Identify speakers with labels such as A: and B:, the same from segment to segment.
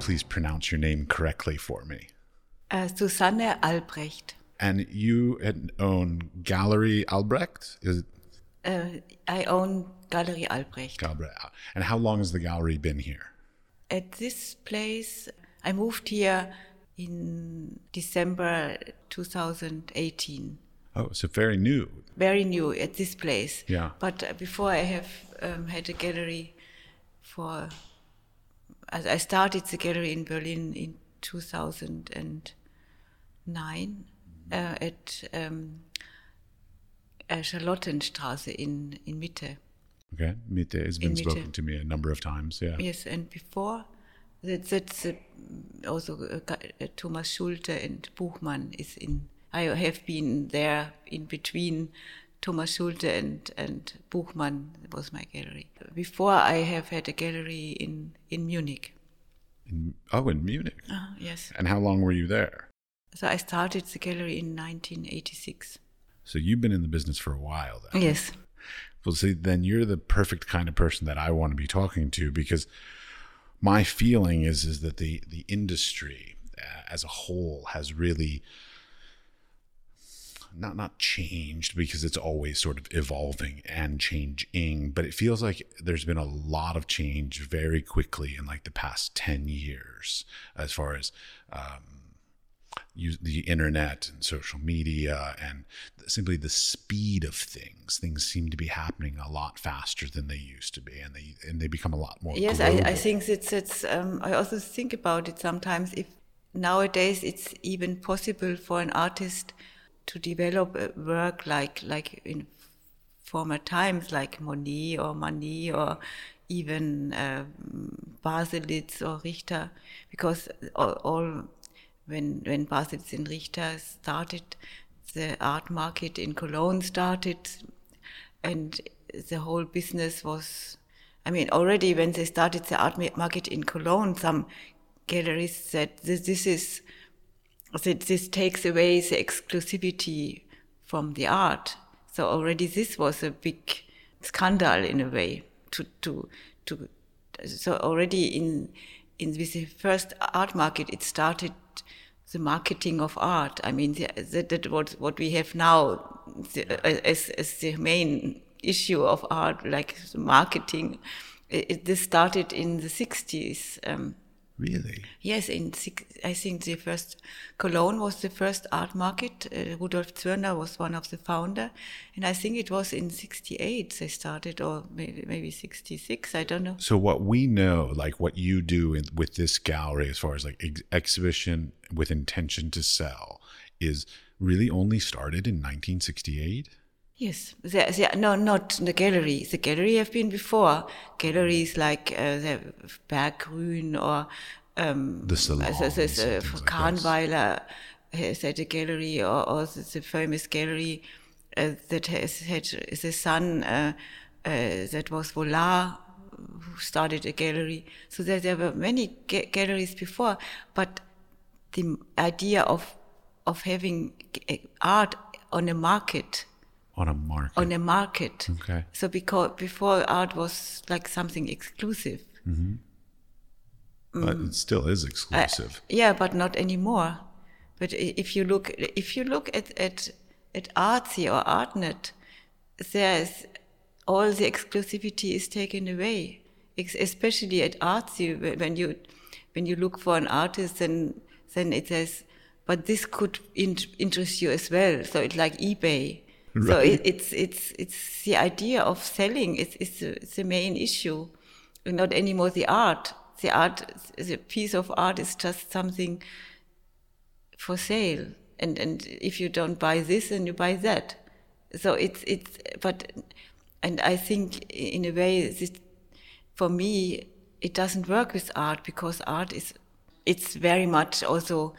A: Please pronounce your name correctly for me.
B: Uh, Susanne Albrecht.
A: And you own Gallery Albrecht? Is it
B: Uh, I own Gallery Albrecht.
A: Gallery? And how long has the gallery been here?
B: At this place, I moved here in December 2018.
A: Oh, so very new.
B: Very new at this place.
A: Yeah.
B: But uh, before I have um, had a gallery for. I I started the gallery in Berlin in 2009 uh, at um, uh, Charlottenstraße in, in Mitte.
A: Okay. Mitte has been
B: Mitte.
A: spoken to me a number of times. Yeah.
B: Yes, and before that, that's uh, also uh, uh, Thomas Schulte and Buchmann is in. I have been there in between Thomas Schulte and and Buchmann was my gallery. Before I have had a gallery in in Munich.
A: In, oh, in Munich.
B: Ah, yes.
A: And how long were you there?
B: So I started the gallery in 1986.
A: So you've been in the business for a while then.
B: Yes.
A: Well, see, then you're the perfect kind of person that I want to be talking to because my feeling is is that the the industry uh, as a whole has really not not changed because it's always sort of evolving and changing, but it feels like there's been a lot of change very quickly in like the past ten years as far as um, use the internet and social media and simply the speed of things. Things seem to be happening a lot faster than they used to be, and they and they become a lot more.
B: Yes, I, I think it's it's. Um, I also think about it sometimes. If nowadays it's even possible for an artist to develop a work like like in former times, like Monet or Manet or even uh, Baselitz or Richter, because all, all when when Baselitz and Richter started, the art market in Cologne started, and the whole business was. I mean, already when they started the art market in Cologne, some galleries said this, this is that this takes away the exclusivity from the art. So already this was a big scandal in a way to to to. So already in in with the first art market, it started the marketing of art. I mean, that, what what we have now the, as as the main issue of art, like marketing. It, it- this started in the sixties. Um,
A: really.
B: Yes, in six, I think the first Cologne was the first art market. Uh, Rudolf Zwirner was one of the founder, and I think it was in '68 they started, or maybe maybe '66. I don't know.
A: So what we know, like what you do in, with this gallery, as far as like ex- exhibition with intention to sell, is really only started in 1968.
B: Yes, there, there, no, not the gallery. The gallery I've been before. Galleries like uh, the Berggrün or um,
A: The salons
B: also
A: and
B: this, uh,
A: like.
B: Kahnweiler has had a gallery, or, or the, the famous gallery uh, that has had the son uh, uh, that was Vollard who started a gallery. So there, there were many ga- galleries before, but the idea of of having uh, art on a market
A: On a market.
B: on a market.
A: Okay.
B: So because before art was like something exclusive. Mm-hmm. Mm.
A: but it still is exclusive.
B: Uh, yeah, but not anymore. But if you look, if you look at at at Artsy or Artnet, there's all the exclusivity is taken away. Ex- Especially at Artsy, wh- when you when you look for an artist, then then it says, but this could in- interest you as well. So it's like eBay. So it, it's it's it's the idea of selling is is the, the main issue, not anymore the art. The art, the piece of art is just something for sale, and and if you don't buy this, then you buy that. So it's it's but, and I think in a way this, for me it doesn't work with art because art is it's very much also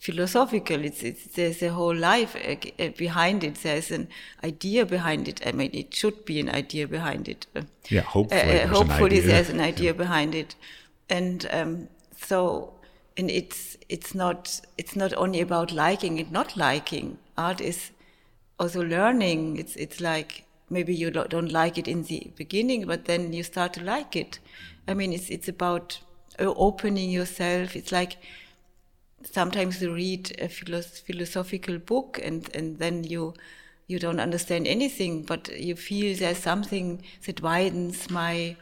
B: philosophical. It's, it's there's a whole life uh, uh, behind it. There's an idea behind it. I mean, it should be an idea behind it. Uh,
A: Yeah, hopefully
B: uh,
A: there's an
B: hopefully
A: idea.
B: there's an idea behind it, and um, so and it's it's not it's not only about liking and not liking. Art is also learning. It's it's like maybe you don't like it in the beginning, but then you start to like it. I mean, it's it's about opening yourself. It's like sometimes you read a philosophical book and and then you you don't understand anything, but you feel there's something that widens my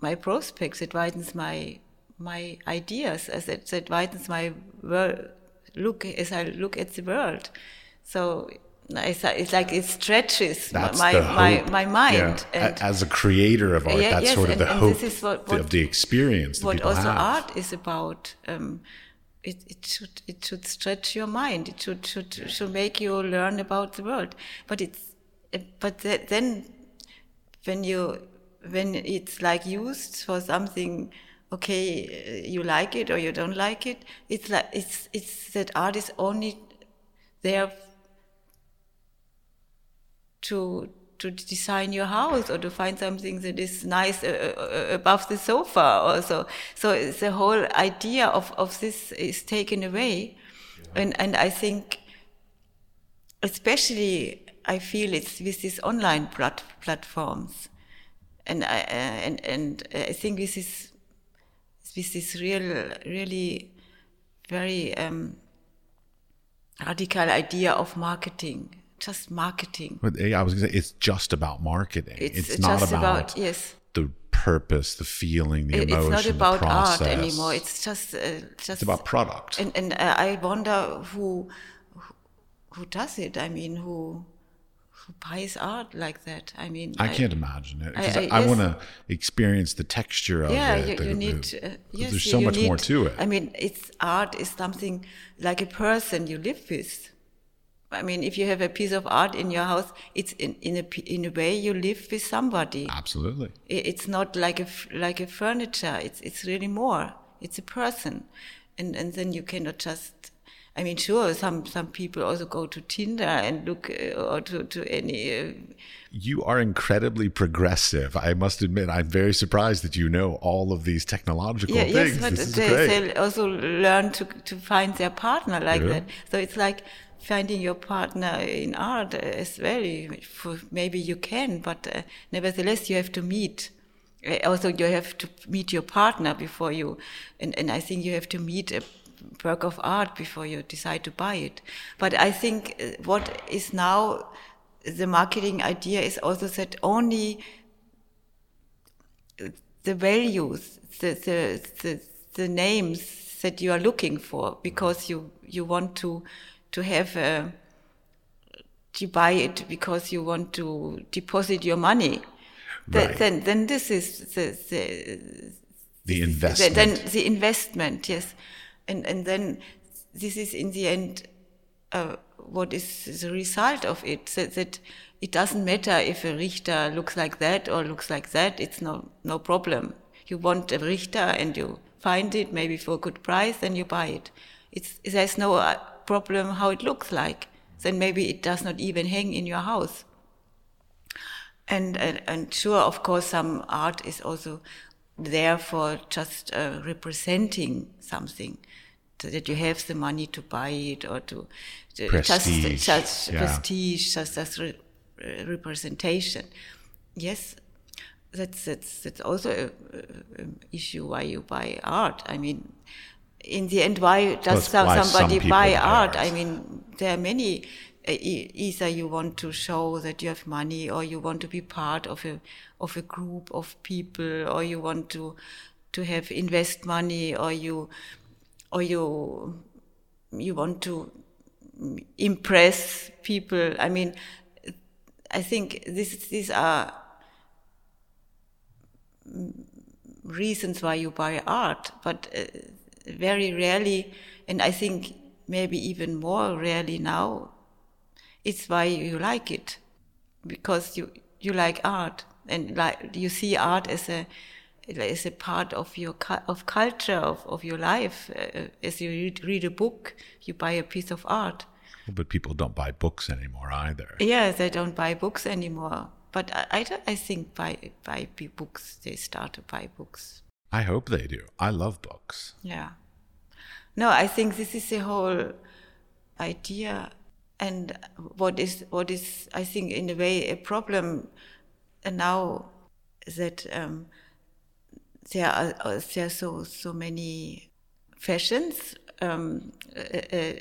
B: my prospects, it widens my my ideas, as it that widens my world, look as I look at the world. So it's, it's like it stretches
A: that's
B: my, my, my mind.
A: Yeah. As a creator of art, that's yes, sort of and, the hope what, what, of the experience.
B: That what also
A: have.
B: art is about. Um, it, it should it should stretch your mind. It should should should make you learn about the world. But it's but then when you when it's like used for something okay you like it or you don't like it it's like it's it's that art is only there to to design your house or to find something that is nice uh, uh, above the sofa or so. So the whole idea of of this is taken away. Yeah. and and i think especially i feel it's with these online plat- platforms. And I, uh, and and I think this is this is real really very um, radical idea of marketing just marketing
A: but yeah, i was gonna say it's just about marketing
B: it's,
A: it's
B: not
A: about,
B: about, yes
A: the purpose the feeling the emotion
B: it's not about
A: art
B: anymore it's just uh, just
A: it's about product
B: and and uh, i wonder who who does it i mean who who buys art like that. I mean,
A: I, I can't imagine it I, I, I yes. want to experience the texture of
B: yeah,
A: it.
B: Yeah, you,
A: you,
B: need. The, uh, yes,
A: there's so much
B: need,
A: more to it.
B: I mean, it's art is something like a person you live with. I mean, if you have a piece of art in your house, it's in, in a in a way you live with somebody.
A: Absolutely.
B: It's not like a like a furniture. It's it's really more. It's a person, and and then you cannot just I mean, sure, some some people also go to Tinder and look uh, or to to any. Uh,
A: you are incredibly progressive. I must admit, I'm very surprised that you know all of these technological
B: yeah,
A: things.
B: Yes, but they,
A: they,
B: also learn to to find their partner like yeah. that. So it's like finding your partner in art as well. Maybe you can, but uh, nevertheless, you have to meet uh, also you have to meet your partner before you and, and i think you have to meet a work of art before you decide to buy it. But I think uh, what is now the marketing idea is also that only the values, the, the, the, the names that you are looking for, because you, you want to, to have a, to buy it because you want to deposit your money. Right. Then, then this is the, the,
A: the investment.
B: The, then the investment, yes and and then this is in the end uh, what is the result of it that, that, it doesn't matter if a Richter looks like that or looks like that it's no no problem you want a Richter and you find it maybe for a good price then you buy it it's there's no uh, problem how it looks like then maybe it does not even hang in your house and and, and sure of course some art is also there for just uh, representing something that you have the money to buy it or to,
A: to prestige,
B: just, just yeah. prestige, just as re, representation. Yes, that's that's that's also an issue why you buy art. I mean, in the end, why does why somebody some buy art? art? I mean, there are many. Uh, either you want to show that you have money, or you want to be part of a of a group of people, or you want to to have invest money, or you or you you want to impress people. I mean, I think this, these are reasons why you buy art, but uh, very rarely, and I think maybe even more rarely now, it's why you like it, because you you like art and like you see art as a is a part of your of culture of, of your life. Uh, as you read, read, a book, you buy a piece of art.
A: But people don't buy books anymore either.
B: Yeah, they don't buy books anymore. But I, I, I think by by books they start to buy books.
A: I hope they do. I love books.
B: Yeah. No, I think this is the whole idea, and what is what is I think in a way a problem now that um, there are uh, there are so so many fashions. Um, uh, uh,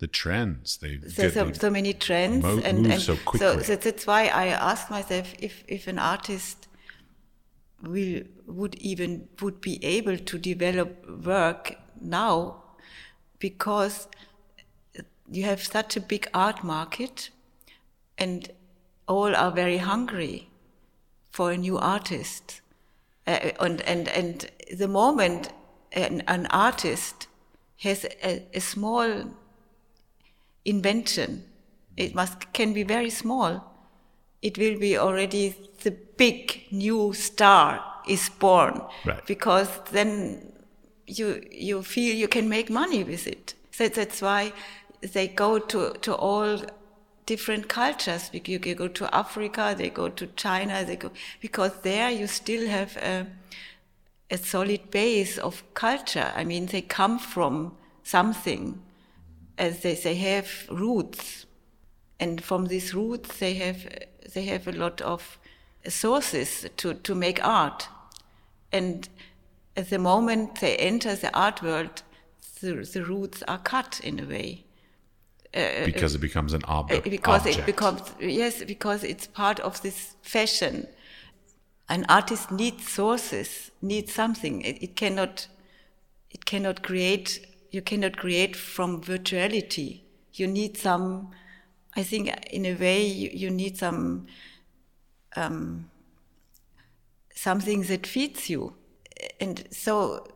A: the trends they
B: so, so, so, many trends
A: and, and so, so,
B: so that's why I ask myself if if an artist will would even would be able to develop work now because you have such a big art market and all are very hungry for a new artist. Uh, and and and the moment an, an artist has a, a small invention it must can be very small it will be already the big new star is born
A: right.
B: because then you you feel you can make money with it. So that's why they go to to all different cultures. You go to Africa, they go to China, they go because there you still have a, a solid base of culture. I mean, they come from something, as they they have roots, and from these roots they have they have a lot of sources to, to make art. And at the moment they enter the art world, the, the roots are cut in a way.
A: Uh, because it becomes an ob-
B: because
A: object.
B: it becomes yes because it's part of this fashion an artist needs sources needs something it, it cannot it cannot create you cannot create from virtuality you need some I think in a way you, you need some um, something that feeds you. And so,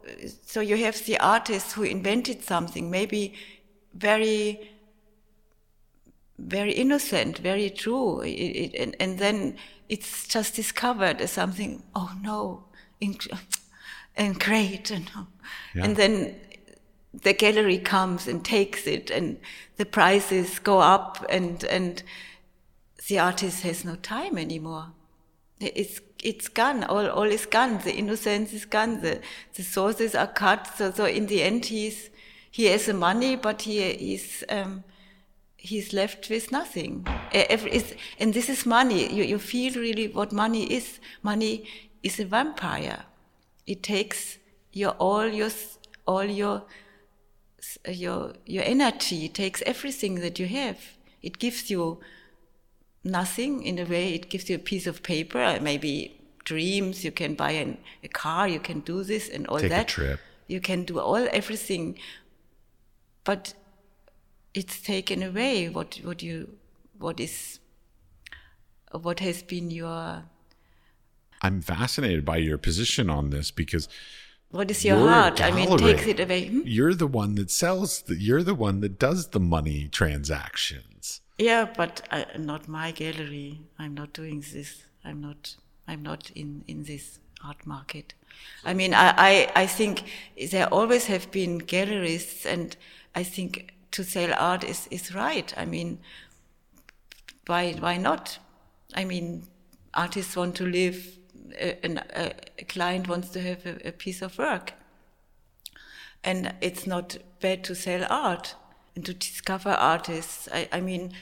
B: so you have the artist who invented something, maybe very, very innocent, very true, it, it, and, and, then it's just discovered as something. Oh no, and great, and, yeah. and then the gallery comes and takes it and the prices go up and and the artist has no time anymore. It's it's gone. All all is gone. The innocence is gone. The the sources are cut. So so in the end he's he has the money but he is um, he's left with nothing. Every, and this is money. You, you feel really what money is. Money is a vampire. It takes your all your all your your your energy takes everything that you have. It gives you nothing in a way. It gives you a piece of paper, uh, maybe dreams. You can buy an, a car. You can do this and all
A: Take
B: that.
A: A trip.
B: You can do all everything, but it's taken away. What what you what is what has been your
A: I'm fascinated by your position on this because
B: what is your heart? I mean, takes it away. Hmm?
A: You're the one that sells. The, you're the one that does the money transactions.
B: Yeah, but I, not my gallery. I'm not doing this. I'm not. I'm not in in this art market. I mean, I, I, I think there always have been galleries, and I think to sell art is, is right. I mean, why why not? I mean, artists want to live a, a, client wants to have a, a, piece of work. And it's not bad to sell art and to discover artists. I, I mean,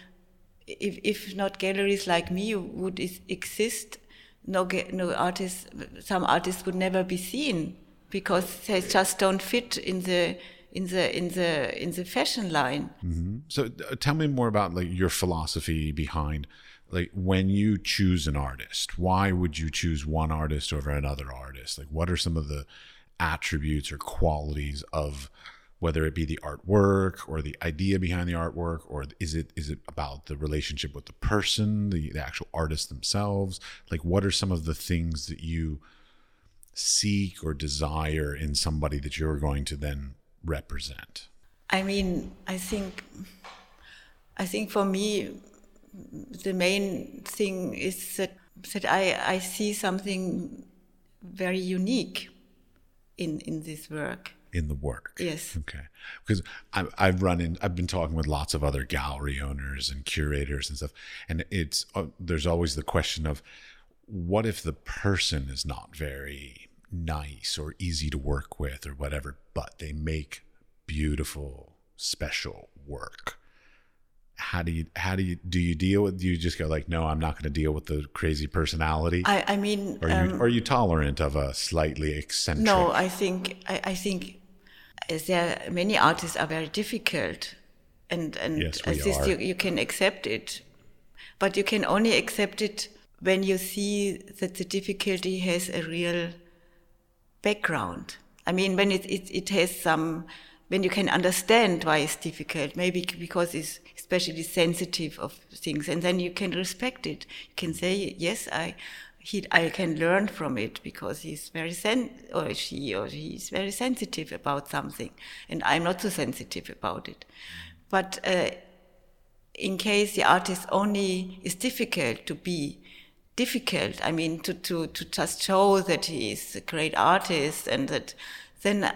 B: if, if not galleries like me would exist, no, no artists, some artists would never be seen because they just don't fit in the in the in the in the fashion line.
A: Mm-hmm. So, uh, tell me more about like your philosophy behind like when you choose an artist why would you choose one artist over another artist? Like what are some of the attributes or qualities of whether it be the artwork or the idea behind the artwork or is it is it about the relationship with the person the, the actual artist themselves? Like what are some of the things that you seek or desire in somebody that you're going to then represent?
B: I mean i think i think for me the main thing is that that I, I see something very unique in in this work.
A: In the work,
B: yes.
A: Okay, because I, I've run in. I've been talking with lots of other gallery owners and curators and stuff, and it's uh, there's always the question of what if the person is not very nice or easy to work with or whatever, but they make beautiful, special work. How do you how do you do you deal with do you just go like no I'm not going to deal with the crazy personality
B: I, I mean,
A: are you
B: um,
A: are you tolerant of a slightly eccentric
B: no, I think I, I think as there many artists are very difficult, and and
A: Yes, we
B: as
A: are.
B: you you can accept it, but you can only accept it when you see that the difficulty has a real background. I mean, when it it, it has some when you can understand why it's difficult, maybe because it's especially sensitive of things, and then you can respect it. You can say, yes, I. He, I can learn from it because he's very sen or she or he is very sensitive about something, and I'm not so sensitive about it. But uh, in case the artist only is difficult to be difficult, I mean, to, to, to just show that he is a great artist and that then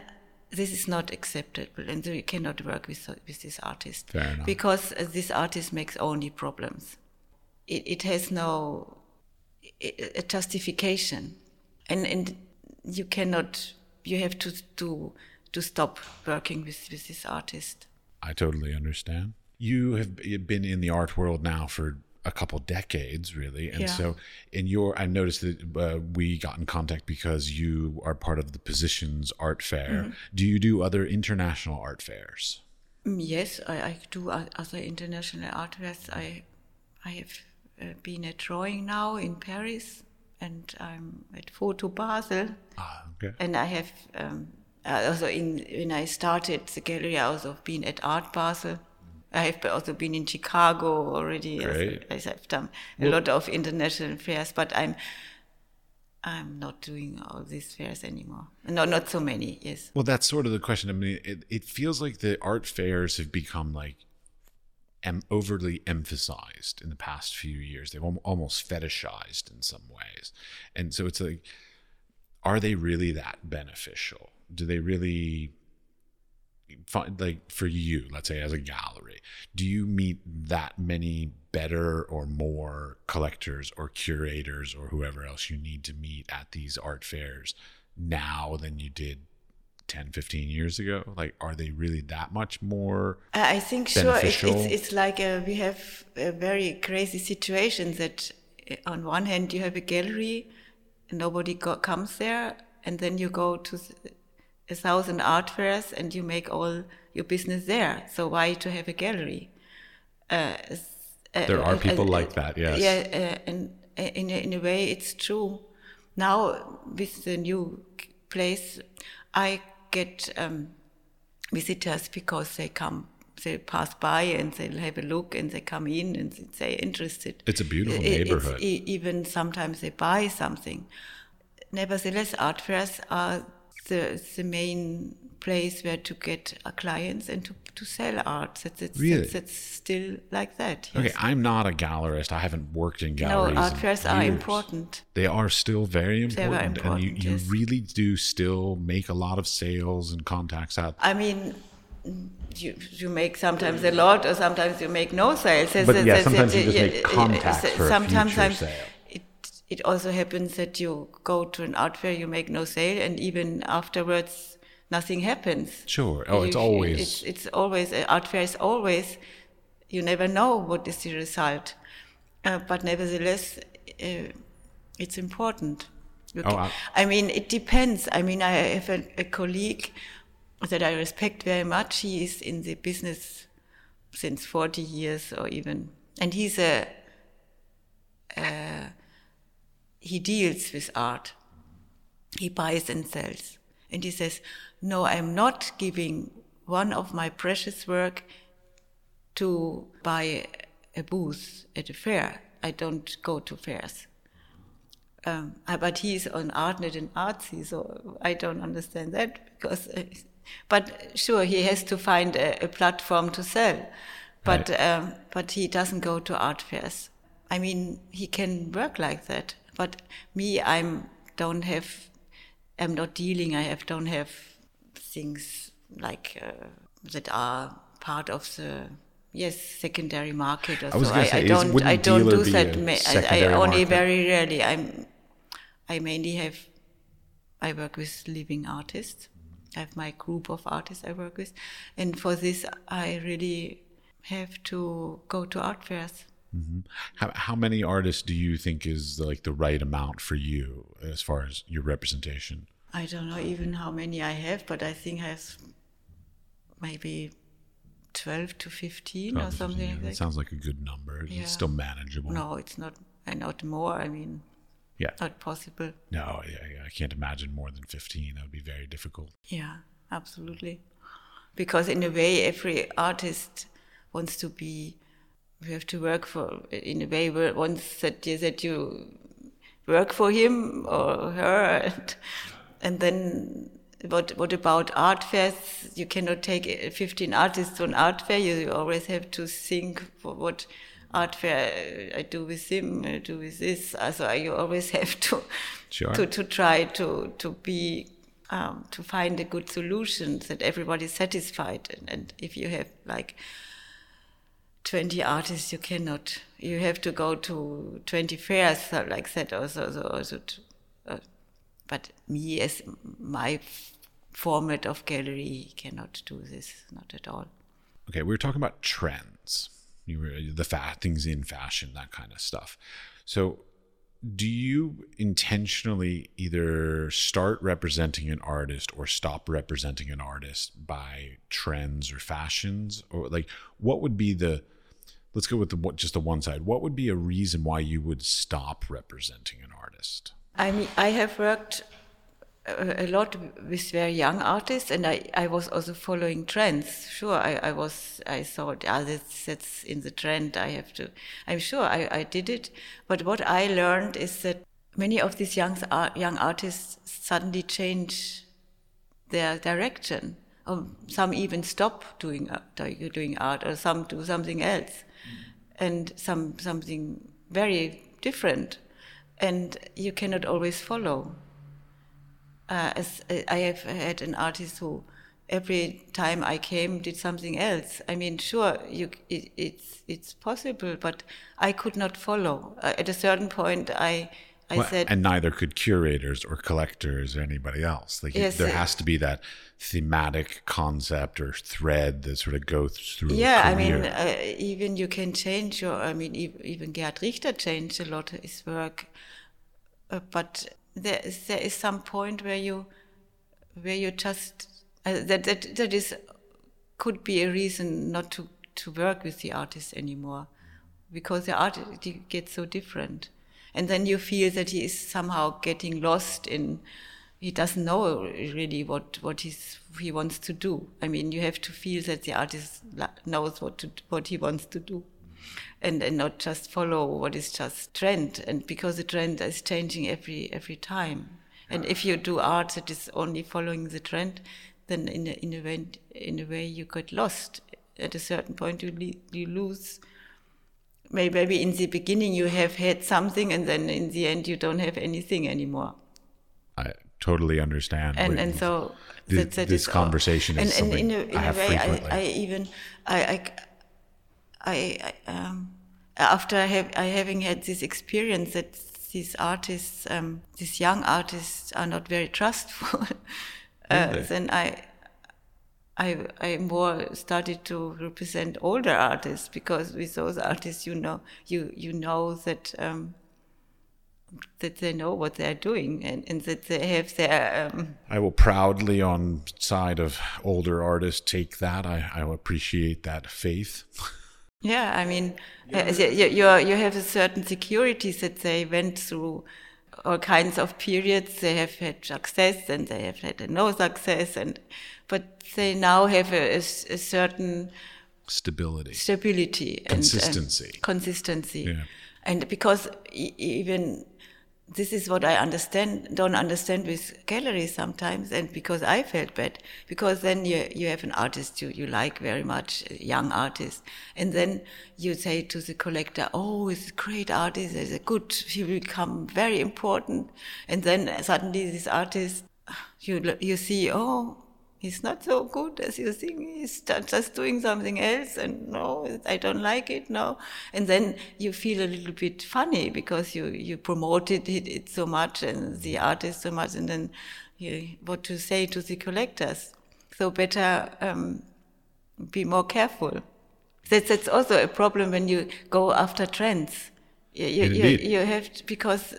B: this is not acceptable and you cannot work with, with this artist.
A: Fair enough.
B: Because uh, this artist makes only problems. It, it has no a justification. And, and you cannot, you have to, to, to stop working with, with this artist.
A: I totally understand. You have been in the art world now for a couple decades, really, and
B: Yeah.
A: so in your, I noticed that uh, we got in contact because you are part of the Positions Art Fair.
B: Mm-hmm.
A: Do you do other international art fairs?
B: Mm, Yes, I, I do other international art fairs. I, I have uh, been at drawing now in Paris, and I'm at Photo Basel,
A: Ah, okay.
B: and I have um, uh, also in when I started the gallery, I also been at Art Basel. I have also been in Chicago already.
A: Great.
B: As, I've done a lot of international fairs, but I'm I'm not doing all these fairs anymore. No, not so many. Yes.
A: Well, that's sort of the question. I mean, it, it feels like the art fairs have become like em- overly emphasized in the past few years. They've almost fetishized in some ways. And so it's like, are they really that beneficial? Do they really find, like, for you, let's say as a gallery, do you meet that many better or more collectors or curators or whoever else you need to meet at these art fairs now than you did 10 15 years ago like are they really that much more
B: I think sure it,
A: beneficial?
B: it's it's like a, we have a very crazy situation that uh, on one hand you have a gallery, and nobody go, comes there, and then you go to a thousand art fairs and you make all your business there. So why to have a gallery? Uh, uh,
A: There are
B: uh,
A: people
B: uh,
A: like that, yes.
B: Yeah, uh, and uh, in a, in a way it's true. Now with the new place, I get. Um, visitors because they come they pass by and they'll have a look and they come in and they're interested
A: It's a beautiful
B: it's
A: neighborhood.
B: e- even sometimes they buy something nevertheless art fairs are the, the main place where to get clients and to, to sell art that's, that's,
A: Really?
B: that's, that's still like that
A: okay i'm not a gallerist i haven't worked in galleries.
B: no
A: art
B: fairs are important
A: they are still very
B: They're
A: important, and you,
B: important,
A: you
B: yes.
A: really do still make a lot of sales and contacts out
B: I mean, you you make sometimes a lot, or sometimes you make no sales.
A: But yeah, sometimes you just make contacts for
B: sometimes
A: future
B: I'm-
A: sale.
B: It also happens that you go to an art fair, you make no sale, and even afterwards nothing happens.
A: Sure. Oh, it's always-
B: it's it's always art fair is always. You never know what is the result, uh, but nevertheless, uh, it's important. You
A: Oh, I-
B: I mean, it depends. I mean, I have a, a colleague that I respect very much. He is in the business since 40 years or even, and he's a, uh, he deals with art. He buys and sells. And he says, no, I'm not giving one of my precious work to buy a booth at a fair. I don't go to fairs. Um, uh, but he's on Artnet and Artsy, so I don't understand that because. Uh, but sure, he has to find a, a platform to sell, but
A: Right.
B: um, but he doesn't go to art fairs. I mean, he can work like that. But me, I'm don't have. I'm not dealing. I have don't have things like uh, that are part of the yes secondary market or
A: I was
B: so.
A: gonna
B: I,
A: say,
B: I don't. I don't do that. ma- I, I only
A: market?
B: very rarely. I'm. I mainly have. I work with living artists. I have my group of artists I work with, and for this I really have to go to art fairs.
A: Mm-hmm. How, how many artists do you think is like the right amount for you as far as your representation?
B: I don't know even how many I have, but I think I have maybe 12 to 15 or something
A: yeah,
B: like
A: that.
B: that.
A: Sounds like a good number.
B: Yeah.
A: It's still manageable.
B: No, it's not, and not more. I mean,
A: Yeah.
B: not possible.
A: No, yeah, I can't imagine more than 15. That would be very difficult.
B: Yeah, absolutely. Because in a way, every artist wants to be. You have to work for in a way where wants that you, that you work for him or her, and, and then what what about art fairs? You cannot take 15 artists on art fair. You always have to think for what art fair I do with him, I do with this. So you always have to
A: Sure.
B: to, to try to to be um, to find a good solution that everybody's satisfied. And, and if you have like 20 artists, you cannot. You have to go to 20 fairs so like that also. So also to, uh, but me as my format of gallery cannot do this, not at all.
A: Okay, we were talking about trends. You were the fa- things in fashion, that kind of stuff. So, do you intentionally either start representing an artist or stop representing an artist by trends or fashions, or like what would be the? Let's go with the what just the one side. What would be a reason why you would stop representing an artist?
B: I mean, I have worked a, a lot with very young artists, and I, I was also following trends. Sure, I, I was, I thought, ah, that's, that's in the trend. I have to, I'm sure I, I did it. But what I learned is that many of these young, young artists suddenly change their direction. Or some even stop doing, uh, doing art, or some do something else, and some something very different and you cannot always follow. Uh, as uh, I have had an artist who, every time I came, did something else. I mean, sure, you, it, it's it's possible, but I could not follow. Uh, at a certain point, I I
A: Well,
B: said,
A: and neither could curators or collectors or anybody else. Like
B: Yes,
A: there has to be that thematic concept or thread that sort of goes through.
B: yeah, I mean, uh, even you can change your. I mean, even Gerhard Richter changed a lot of his work, uh, but there is there is some point where you where you just uh, that that that is could be a reason not to to work with the artist anymore, because the art gets so different, and then you feel that he is somehow getting lost in. He doesn't know really what what he's he wants to do. I mean, you have to feel that the artist knows what to what he wants to do and, and not just follow what is just trend and because the trend is changing every every time and if you do art that is only following the trend then in a, in a way in a way you get lost at a certain point you you lose maybe in the beginning you have had something and then in the end you don't have anything anymore
A: I totally understand.
B: and and so
A: Th-
B: that, that
A: this
B: is all-
A: conversation is
B: and, and
A: something
B: in a, in
A: I
B: a
A: have
B: way
A: frequently.
B: I, I even I I, I, I um, after I have I having had this experience that these artists um, these young artists are not very trustful uh,
A: Really?
B: then I I, I more started to represent older artists because with those artists you know you you know that um, that they know what they're doing and, and that they have their um,
A: I will proudly, on side of older artists, take that. I, I appreciate that faith.
B: Yeah, I mean, uh, you, you you have a certain security that they went through all kinds of periods. They have had success and they have had no success, and but they now have a certain
A: Stability.
B: stability
A: Consistency.
B: and consistency,
A: Yeah.
B: and because e- even this is what I understand, don't understand with galleries sometimes, and because I felt bad, because then you you have an artist you you like very much, a young artist, and then you say to the collector, "Oh, he's a great artist, he's a good, he will become very important," and then suddenly this artist, you you see, oh. He's not so good as you think. He's just doing something else, and no, I don't like it. No, and then you feel a little bit funny because you you promoted it, it so much and the artist so much, and then what to say to the collectors. So better um, be more careful. That's, that's also a problem when you go after trends. You, you, you, you have to, because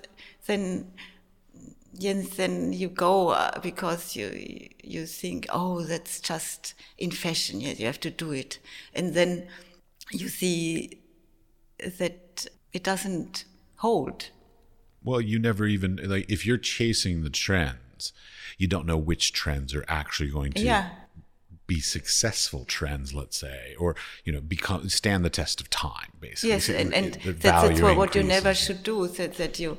B: then yes, then you go uh, because you you think, oh, that's just in fashion. Yes, you have to do it, and then you see that it doesn't hold.
A: Well, you never even like if you're chasing the trends, you don't know which trends are actually going to
B: yeah.
A: be successful trends, let's say, or you know, become stand the test of time, basically.
B: Yes, and, and that's, that's what, what you never should do. That that you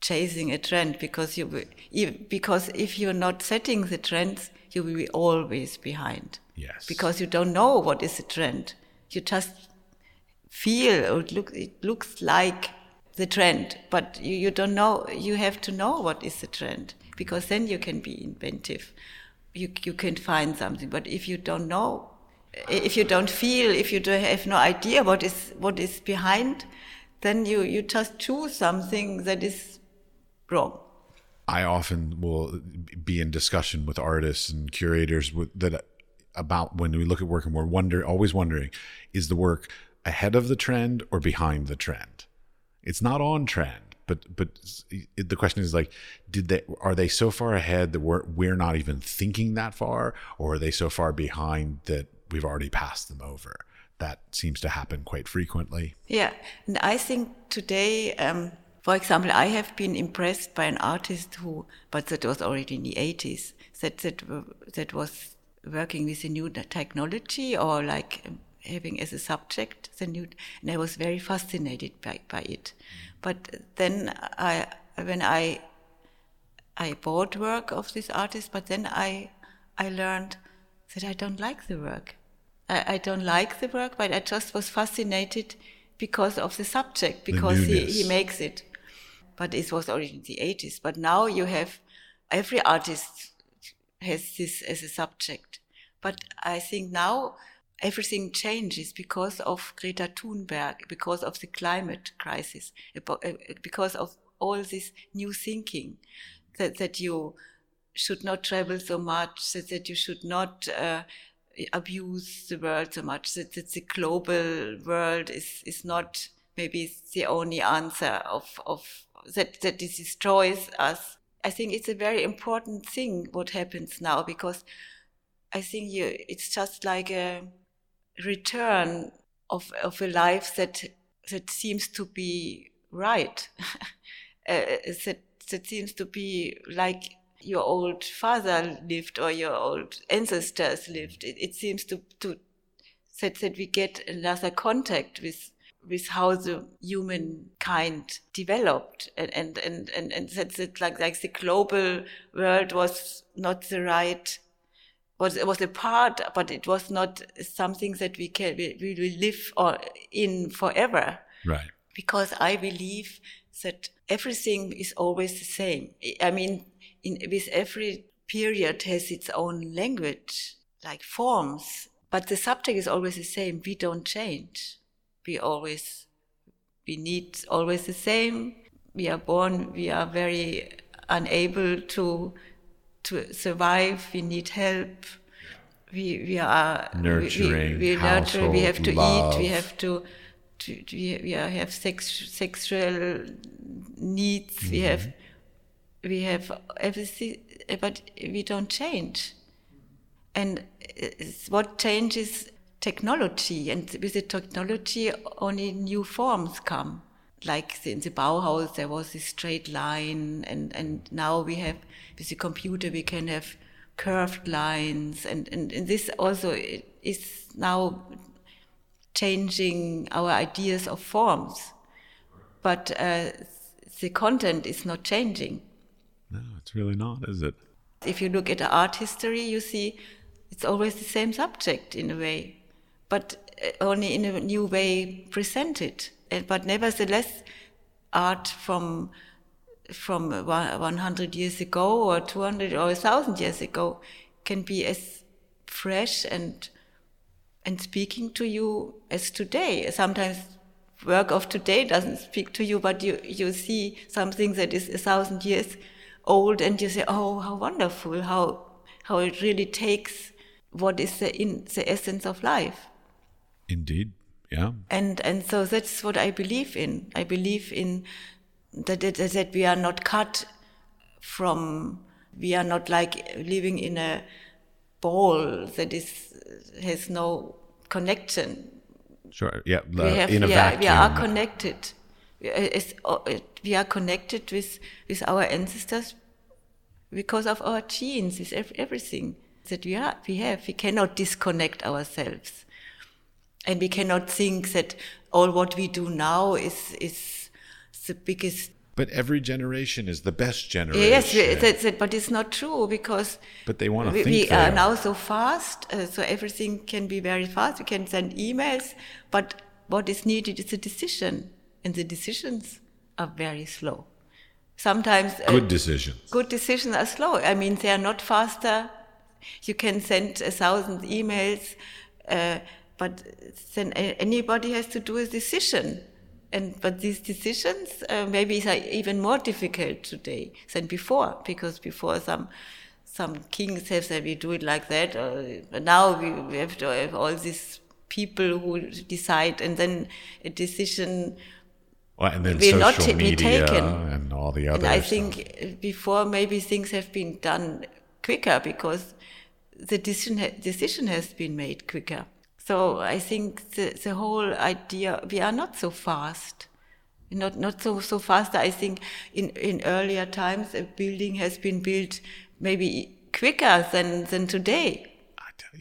B: chasing a trend because you, because if you're not setting the trends, you will be always behind.
A: Yes.
B: Because you don't know what is a trend. You just feel or it, look, it looks like the trend, but you, you don't know. You have to know what is the trend because then you can be inventive. You you can find something. But if you don't know, if you don't feel, if you have no idea what is what is behind, then you you just choose something that is wrong.
A: I often will be in discussion with artists and curators with, that about when we look at work and we're wonder always wondering is the work ahead of the trend or behind the trend? It's not on trend but but the question is like did they are they so far ahead that we're we're not even thinking that far? Or are they so far behind that we've already passed them over? That seems to happen quite frequently.
B: Yeah. And i think today um, for example, I have been impressed by an artist who, but that was already in the 80s, that, that, that was working with a new technology or like having as a subject the new, and I was very fascinated by, by it. But then I, when I, I bought work of this artist, but then I, I learned that I don't like the work. I, I don't like the work, but I just was fascinated because of the subject, because the he, he makes it but it was already in the 80s. But now you have every artist has this as a subject. But I think now everything changes because of Greta Thunberg, because of the climate crisis, uh, because of all this new thinking that, that you should not travel so much, that, that you should not uh, abuse the world so much, that, that the global world is, is not maybe the only answer of, of that that destroys us. I think it's a very important thing what happens now because I think you, it's just like a return of of a life that that seems to be right. uh, that that seems to be like your old father lived or your old ancestors lived. It, it seems to to that that we get another contact with with how the humankind developed. And and and and, and that's it like like the global world was not the right was it was a part but it was not something that we can we, we will live or in forever.
A: Right.
B: Because i believe that everything is always the same. I mean in with every period has its own language like forms but the subject is always the same. We don't change we always we need always the same. We are born, we are very unable to to survive. We need help. We we are
A: nurturing.
B: We, we,
A: we nurture.
B: We have to
A: love.
B: eat. We have to. to we, we have sex, sexual needs. Mm-hmm. We have we have everything, but we don't change. And what changes technology, and with the technology, only new forms come. Like in the Bauhaus, there was this straight line, and, and now we have, with the computer, we can have curved lines, and, and, and this also is now changing our ideas of forms. But uh, the content is not changing.
A: No, it's really not, is it?
B: If you look at art history, you see it's always the same subject in a way but uh, only in a new way presented. But nevertheless, art from from 100 years ago or 200 or 1000 years ago can be as fresh and and speaking to you as today sometimes work of today doesn't speak to you but you you see something that is a thousand years old and you say, oh, how wonderful, how, how it really takes what is the, in, the essence of life.
A: Indeed. Yeah.
B: And, and so that's what I believe in. I believe in that, that, that we are not cut from, we are not like living in a ball that is, has no connection.
A: Sure. Yeah.
B: We, have,
A: in a
B: we, are,
A: vacuum.
B: we are connected. We are connected with, with our ancestors because of our genes, with everything that we, are, we have. We cannot disconnect ourselves. And we cannot think that all what we do now is, is the biggest.
A: But every generation is the best generation.
B: Yes, that's it, but it's not true because.
A: But they want to
B: we,
A: think
B: we are
A: are.
B: now so fast, uh, so everything can be very fast. We can send emails, but what is needed is a decision, and the decisions are very slow. Sometimes uh,
A: Good decisions.
B: good decisions are slow. I mean, they are not faster. You can send a thousand emails, uh, but then anybody has to do a decision. And but these decisions uh, maybe are even more difficult today than before, because before some some kings have said we do it like that. Or, but now we, have to have all these people who decide, and then a decision
A: Well, and then
B: will not be
A: media
B: taken.
A: and all the other
B: And I
A: stuff.
B: think before maybe things have been done quicker because the decision, ha- decision has been made quicker. So I think the, the whole idea, we are not so fast. Not, not so, so fast. I think in, in earlier times, a building has been built maybe quicker than, than today.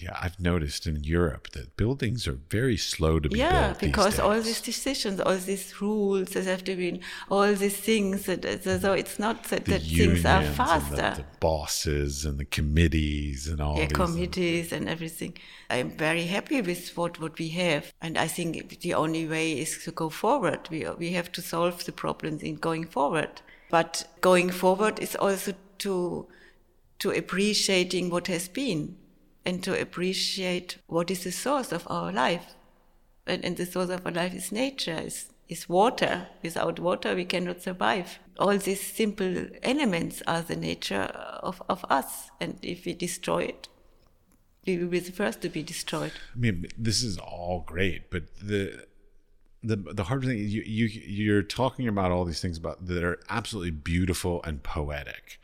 A: Yeah, I've noticed in Europe that buildings are very slow to be
B: Yeah,
A: built. these
B: because all these decisions, all these rules that have to be, all these things, that, so it's not that, that things are
A: and
B: faster.
A: the, the bosses and the committees and all
B: yeah,
A: these
B: committees and everything. I'm very happy with what, what we have. And I think the only way is to go forward. We, we have to solve the problems in going forward. But going forward is also to, to appreciating what has been and to appreciate what is the source of our life. And, and the source of our life is nature, is, is water. Without water, we cannot survive. All these simple elements are the nature of, of us. And if we destroy it, we will be the first to be destroyed.
A: I mean, this is all great, but the the the hard thing you you you're talking about all these things about that are absolutely beautiful and poetic,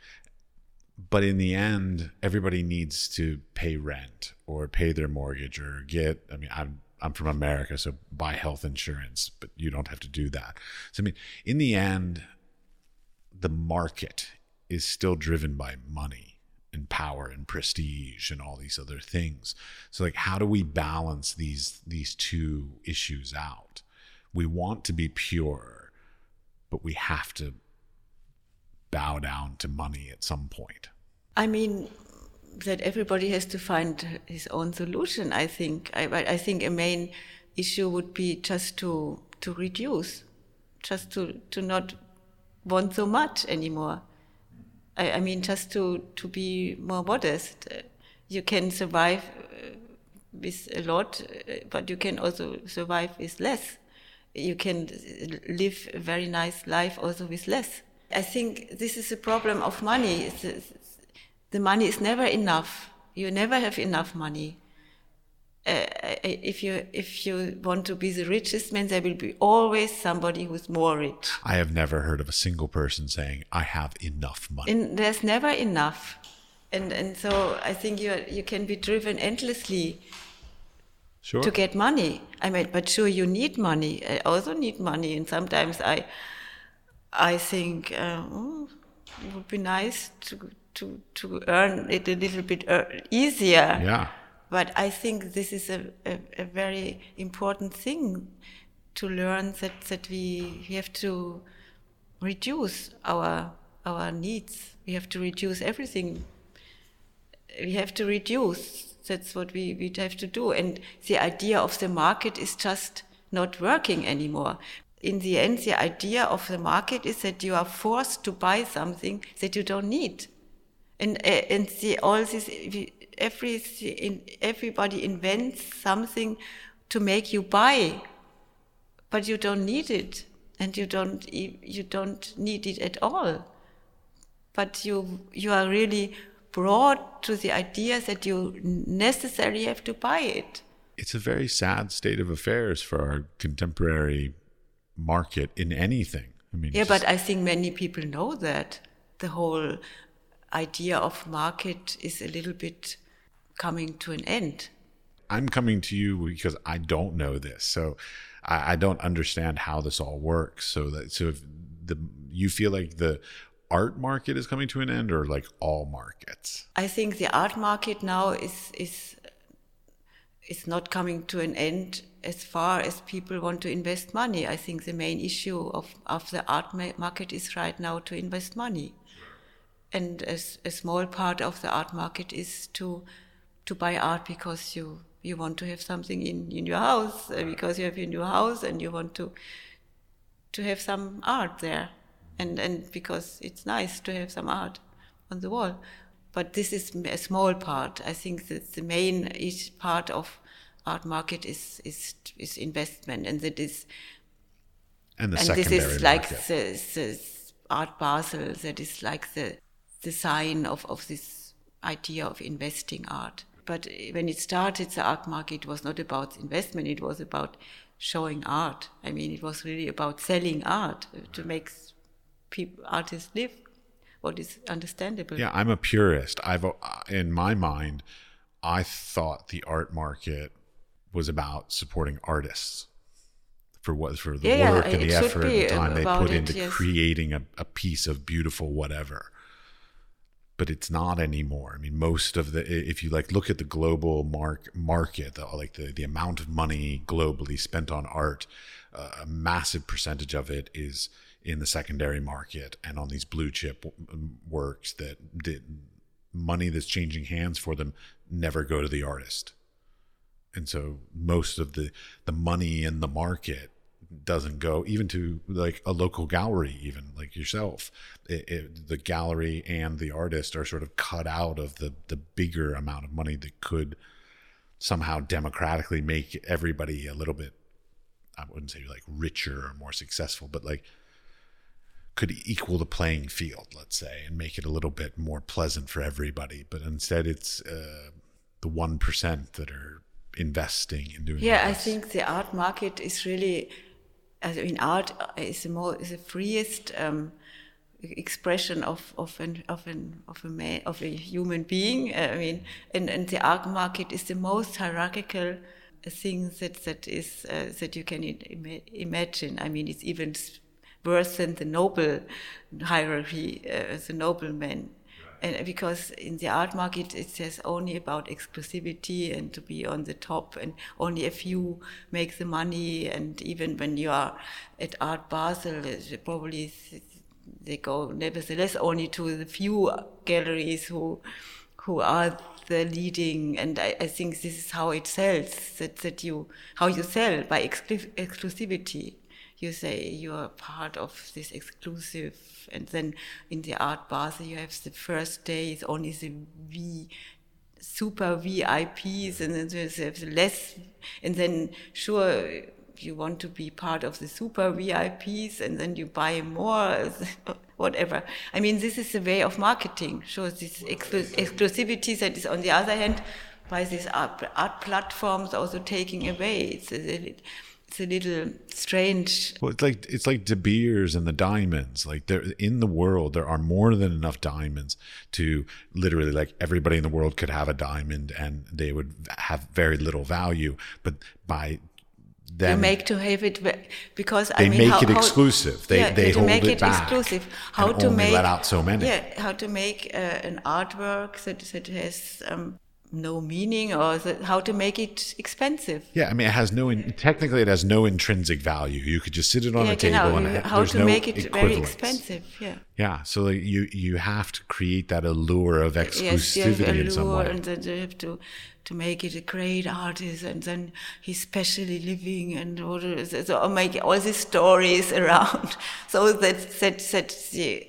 A: but in the end, everybody needs to pay rent or pay their mortgage or get. I mean, I'm I'm from America, so buy health insurance, but you don't have to do that. So I mean, in the end, the market is still driven by money and power and prestige and all these other things. So like how do we balance these these two issues out? We want to be pure, but we have to bow down to money at some point.
B: I mean, that everybody has to find his own solution. I think. I, I think a main issue would be just to to reduce, just to to not want so much anymore. I, I mean, just to to be more modest. You can survive uh, with a lot, uh, but you can also survive with less. You can live a very nice life also with less. I think this is a problem of money. The money is never enough. You never have enough money. Uh, if you if you want to be the richest man, there will be always somebody who's more rich.
A: I have never heard of a single person saying I have enough money.
B: And there's never enough, and and so I think you you can be driven endlessly
A: sure.
B: to get money. I mean, but sure, you need money. I also need money, and sometimes I, I think uh, oh, it would be nice to to to earn it a little bit uh, easier.
A: yeah.
B: But I think this is a, a, a very important thing to learn that that we we have to reduce our our needs. We have to reduce everything. We have to reduce. That's what we, we have to do. And the idea of the market is just not working anymore. In the end, the idea of the market is that you are forced to buy something that you don't need. And, uh, and all this, every, everybody invents something to make you buy, but you don't need it. And you don't, you don't need it at all but you you are really brought to the idea that you necessarily have to buy it.
A: It's a very sad state of affairs for our contemporary market in anything. I mean,
B: yeah, but I think many people know that the whole idea of market is a little bit coming to an end.
A: I'm coming to you because I don't know this, so I, I don't understand how this all works. So that so if the you feel like the art market is coming to an end, or like all markets?
B: I think the art market now is is is not coming to an end as far as people want to invest money. I think the main issue of, of the art market is right now to invest money. And a, a small part of the art market is to to buy art because you you want to have something in, in your house uh, because you have your house and you want to to have some art there and and because it's nice to have some art on the wall but this is a small part i think that the main part of art market is is is investment and that is
A: and, the
B: and this is like the, the art basel that is like the the sign of of this idea of investing art but when it started, the art market was not about investment, it was about showing art. I mean, it was really about selling art to make people, artists live what is understandable.
A: Yeah, I'm a purist. I've uh, in my mind, I thought the art market was about supporting artists for what for the
B: yeah,
A: work and the effort and the time they put
B: it,
A: into
B: yes.
A: creating a, a piece of beautiful whatever but it's not anymore. I mean, most of the if you like look at the global mark market, the, like the the amount of money globally spent on art, uh, a massive percentage of it is in the secondary market and on these blue chip works that did money that's changing hands for them never go to the artist. And so most of the the money in the market doesn't go even to like a local gallery even like yourself. It, it, the gallery and the artist are sort of cut out of the the bigger amount of money that could somehow democratically make everybody a little bit i wouldn't say like richer or more successful but like could equal the playing field let's say and make it a little bit more pleasant for everybody. But instead it's uh, the 1% that are investing in doing
B: yeah i think the art market is really I mean, art is the more is the freest um, expression of of an of an of a man, of a human being. Uh, I mean, and, and the art market is the most hierarchical thing that that is uh, that you can Im imagine. I mean, it's even worse than the noble hierarchy, uh, the nobleman and because in the art market it says only about exclusivity and to be on the top and only a few make the money. And even when you are at art basel probably they go nevertheless only to the few galleries who who are the leading. And I, I think this is how it sells that, that you how you sell by exclusivity you say you are part of this exclusive and then in the art basel you have the first day is only the v super vips and then there's less and then sure you want to be part of the super vips and then you buy more whatever. I mean this is a way of marketing. Sure this exclu- exclusivity that is on the other hand by these art, art platforms also taking away. It's it's a little strange.
A: Well, it's like it's like De Beers and the diamonds. Like there in the world, there are more than enough diamonds to literally like everybody in the world could have a diamond and they would have very little value. But by them,
B: they make to have it because
A: they
B: I mean,
A: make
B: how,
A: it
B: how,
A: exclusive. They
B: yeah,
A: they hold
B: make
A: it,
B: it
A: back
B: exclusive. How to make
A: let out so many.
B: Yeah, how to make uh, an artwork that that has. Um, no meaning or how to make it expensive.
A: Yeah, I mean, it has no, in, technically, it has no intrinsic value. You could just sit it on
B: yeah,
A: a table
B: genau.
A: and
B: how
A: there's
B: to
A: no
B: make it very expensive. Yeah.
A: Yeah, so like you you have to create that allure of exclusivity
B: yes, have
A: in some
B: allure
A: way.
B: and then you have to to make it a great artist, and then he's specially living and all, so oh, make all these stories around, so that that that the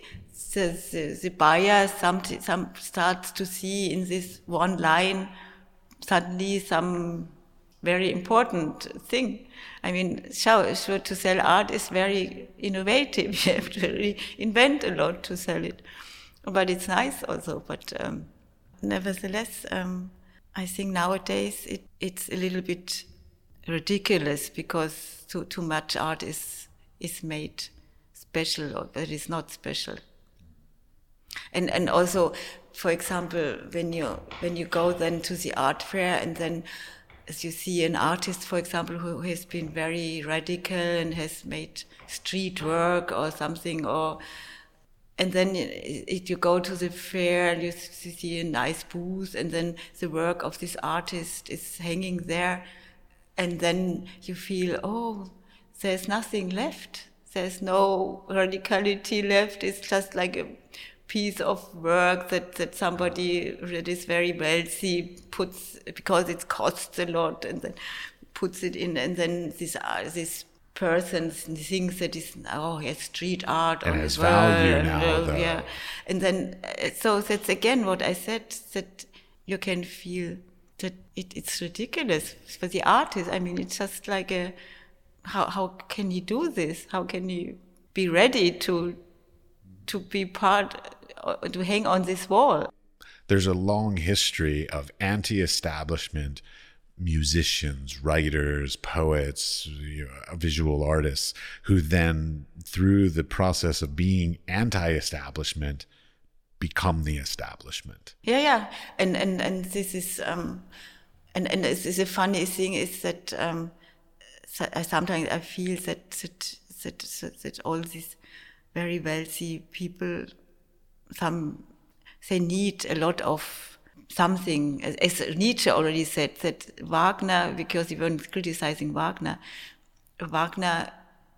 B: the, the, the buyer some, some starts to see in this one line suddenly some very important thing. I mean, show to sell art is very innovative. You have to invent a lot to sell it. but it's nice also. But um, nevertheless, um, I think nowadays it, it's a little bit ridiculous because too too much art is is made special or that is not special. And and also, for example, when you when you go then to the art fair and then as you see an artist, for example, who has been very radical and has made street work or something, or and then it, you go to the fair and you see a nice booth, and then the work of this artist is hanging there, and then you feel, oh, there's nothing left. There's no radicality left. It's just like a piece of work that, that somebody that is very wealthy puts because it costs a lot and then puts it in and then this uh, this person thinks that is oh yes street art
A: and
B: has
A: value and, now uh,
B: yeah. And then uh, so that's again what I said that you can feel that it, it's ridiculous for the artist. I mean it's just like a how how can he do this? How can he be ready to to be part to hang on this wall.
A: There's a long history of anti-establishment musicians, writers, poets, you know, visual artists who then, through the process of being anti-establishment, become the establishment.
B: Yeah, yeah, and and and this is um, and and this is a funny thing is that um, sometimes I feel that that that, that all these very wealthy people some they need a lot of something. As Nietzsche already said, that Wagner, because he was criticizing Wagner, Wagner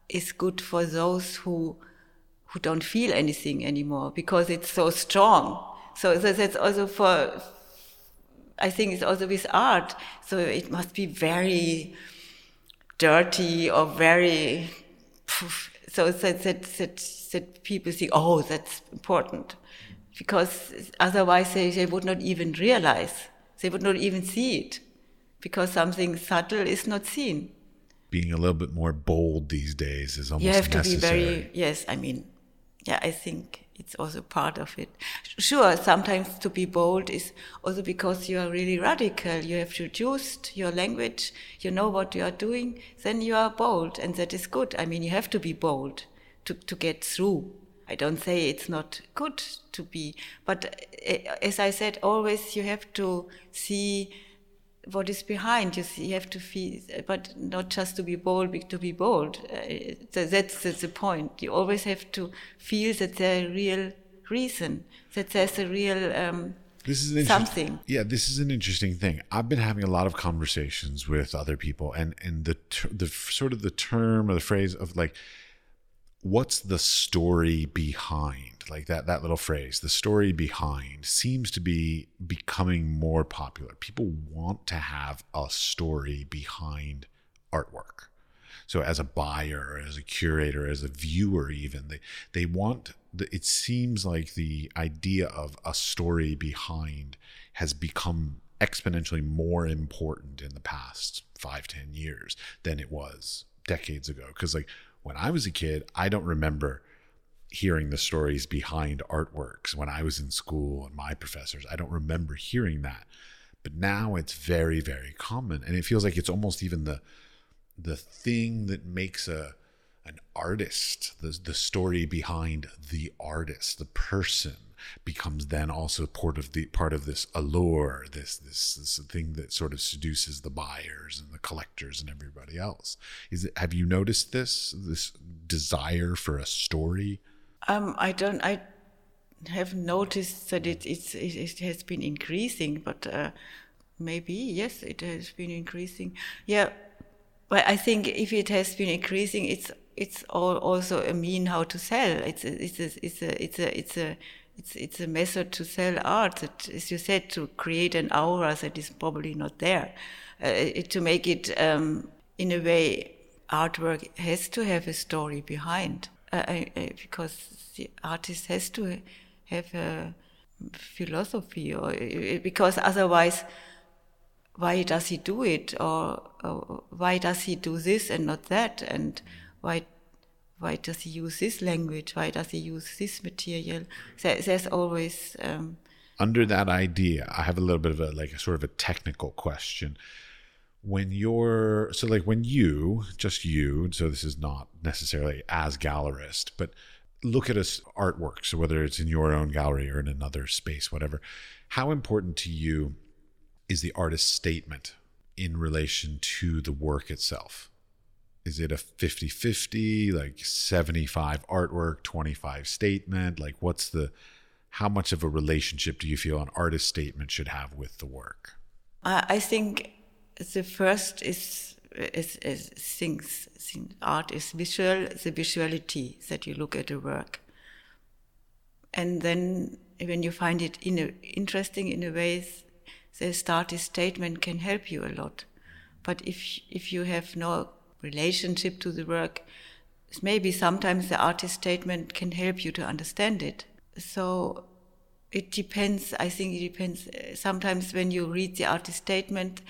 B: is good for those who who don't feel anything anymore because it's so strong. So that's also for. I think it's also with art. So it must be very dirty or very. So that that that that people see. oh, that's important. Because otherwise they, they would not even realize, they would not even see it, because something subtle is not seen.
A: Being a little bit more bold these days is almost
B: You have
A: necessary.
B: to be very, yes, I mean, yeah, I think it's also part of it. Sure, sometimes to be bold is also because you are really radical. You have reduced your language, you know what you are doing, then you are bold, and that is good. I mean, you have to be bold to, to get through. I don't say it's not good to be, but eh, as I said, always you have to see what is behind. You see, you have to feel, but not just to be bold, but to be bold. Uh, that's, that's the point. You always have to feel that there's a real reason, that there's a real um,
A: this is
B: something.
A: Yeah, this is an interesting thing. I've been having a lot of conversations with other people, and and the the sort of the term or the phrase of like what's the story behind? Like that that little phrase the story behind seems to be becoming more popular. People want to have a story behind artwork. So as a buyer as a curator as a viewer even they they want the, it seems like the idea of a story behind has become exponentially more important in the past five ten years than it was decades ago. Because like when I was a kid, I don't remember hearing the stories behind artworks when I was in school and my professors. I don't remember hearing that. But now it's very, very common. And it feels like it's almost even the the thing that makes a an artist, the the story behind the artist, the person becomes then also part of the part of this allure, this this this thing that sort of seduces the buyers and the collectors and everybody else. Is it? Have you noticed this this desire for a story?
B: Um, I don't. I have noticed that it it's, it has been increasing, but uh, maybe yes, it has been increasing. Yeah, but I think if it has been increasing, it's it's all also a mean how to sell. It's a, it's a, it's a, it's a, it's a it's it's a method to sell art that, as you said, to create an aura that is probably not there, uh, to make it um, in a way. Artwork has to have a story behind. Uh, because the artist has to have a philosophy, or because otherwise, why does he do it, or, or why does he do this and not that, and why why does he use this language? Why does he use this material? There, there's always. Um,
A: Under that idea, I have a little bit of a like a sort of a technical question. When you're so like when you just you, so this is not necessarily as gallerist, but look at us artwork. So whether it's in your own gallery or in another space, whatever, how important to you is the artist's statement in relation to the work itself? Is it a 50-50 like 75 artwork 25 statement? Like what's the how much of a relationship do you feel an artist statement should have with the work?
B: I think the first is is, is things, things art is visual the visuality that you look at a work. And then when you find it in a, interesting in a way the artist statement can help you a lot. But if if you have no relationship to the work, maybe sometimes the artist statement can help you to understand it. So it depends. I think it depends. Eh, sometimes when you read the artist statement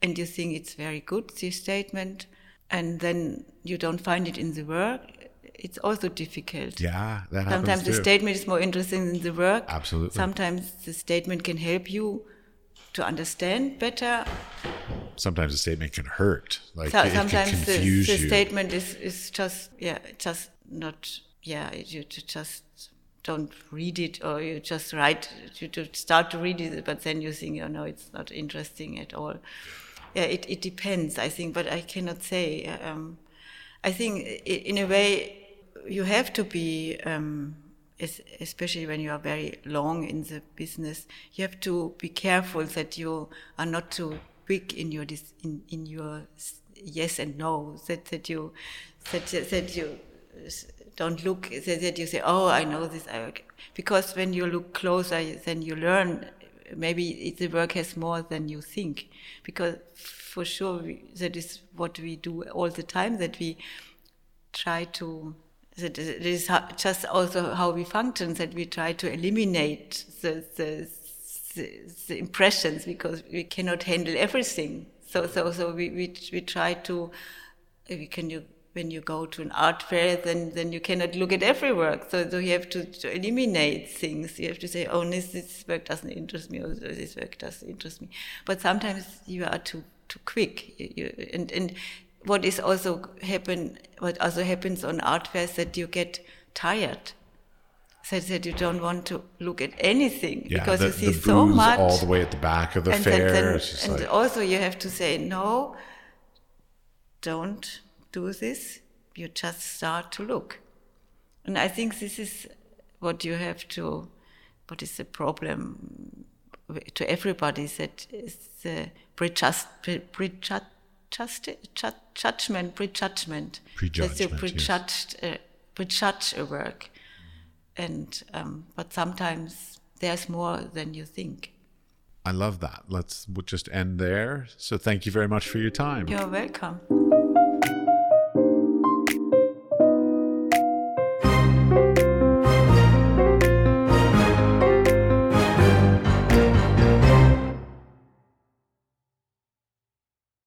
B: and you think it's very good, the statement, and then you don't find it in the work, it's also difficult.
A: Yeah, that
B: Sometimes
A: the
B: statement is more interesting than the work.
A: Absolutely.
B: Sometimes the statement can help you to understand better.
A: Sometimes a statement can hurt. Like
B: so,
A: it,
B: sometimes
A: can
B: the,
A: confuse
B: the
A: you.
B: statement is, is just yeah, just not yeah. You just don't read it, or you just write. You to start to read it, but then you think, oh no, it's not interesting at all. Yeah, it it depends. I think, but I cannot say. Um, I think in a way you have to be. Um, especially when you are very long in the business, you have to be careful that you are not too quick in your in, in your yes and no. That that you that that you don't look that, that you say, oh, I know this, because when you look closer, then you learn. Maybe the work has more than you think, because for sure we, that is what we do all the time. That we try to that is just also how we function that we try to eliminate the, the, the, the impressions because we cannot handle everything. So so so we we, we try to we can you when you go to an art fair then then you cannot look at every work. So, so you have to, to eliminate things. You have to say oh this, this work doesn't interest me or this work does interest me. But sometimes you are too too quick. You, you, and and what is also happen what also happens on art fairs that you get tired so that you don't want to look at anything
A: yeah,
B: because
A: the,
B: you see so much
A: all the way at the back of the
B: and
A: fair
B: then,
A: and
B: like... also you have to say no don't do this you just start to look and i think this is what you have to what is the problem to everybody that is the prejudged, prejudged just, ju- judgment, prejudgment.
A: Prejudgment,
B: That you prejudged,
A: yes.
B: uh, prejudge a work, and um, but sometimes there's more than you think.
A: I love that. Let's we'll just end there. So thank you very much for your time.
B: You're welcome.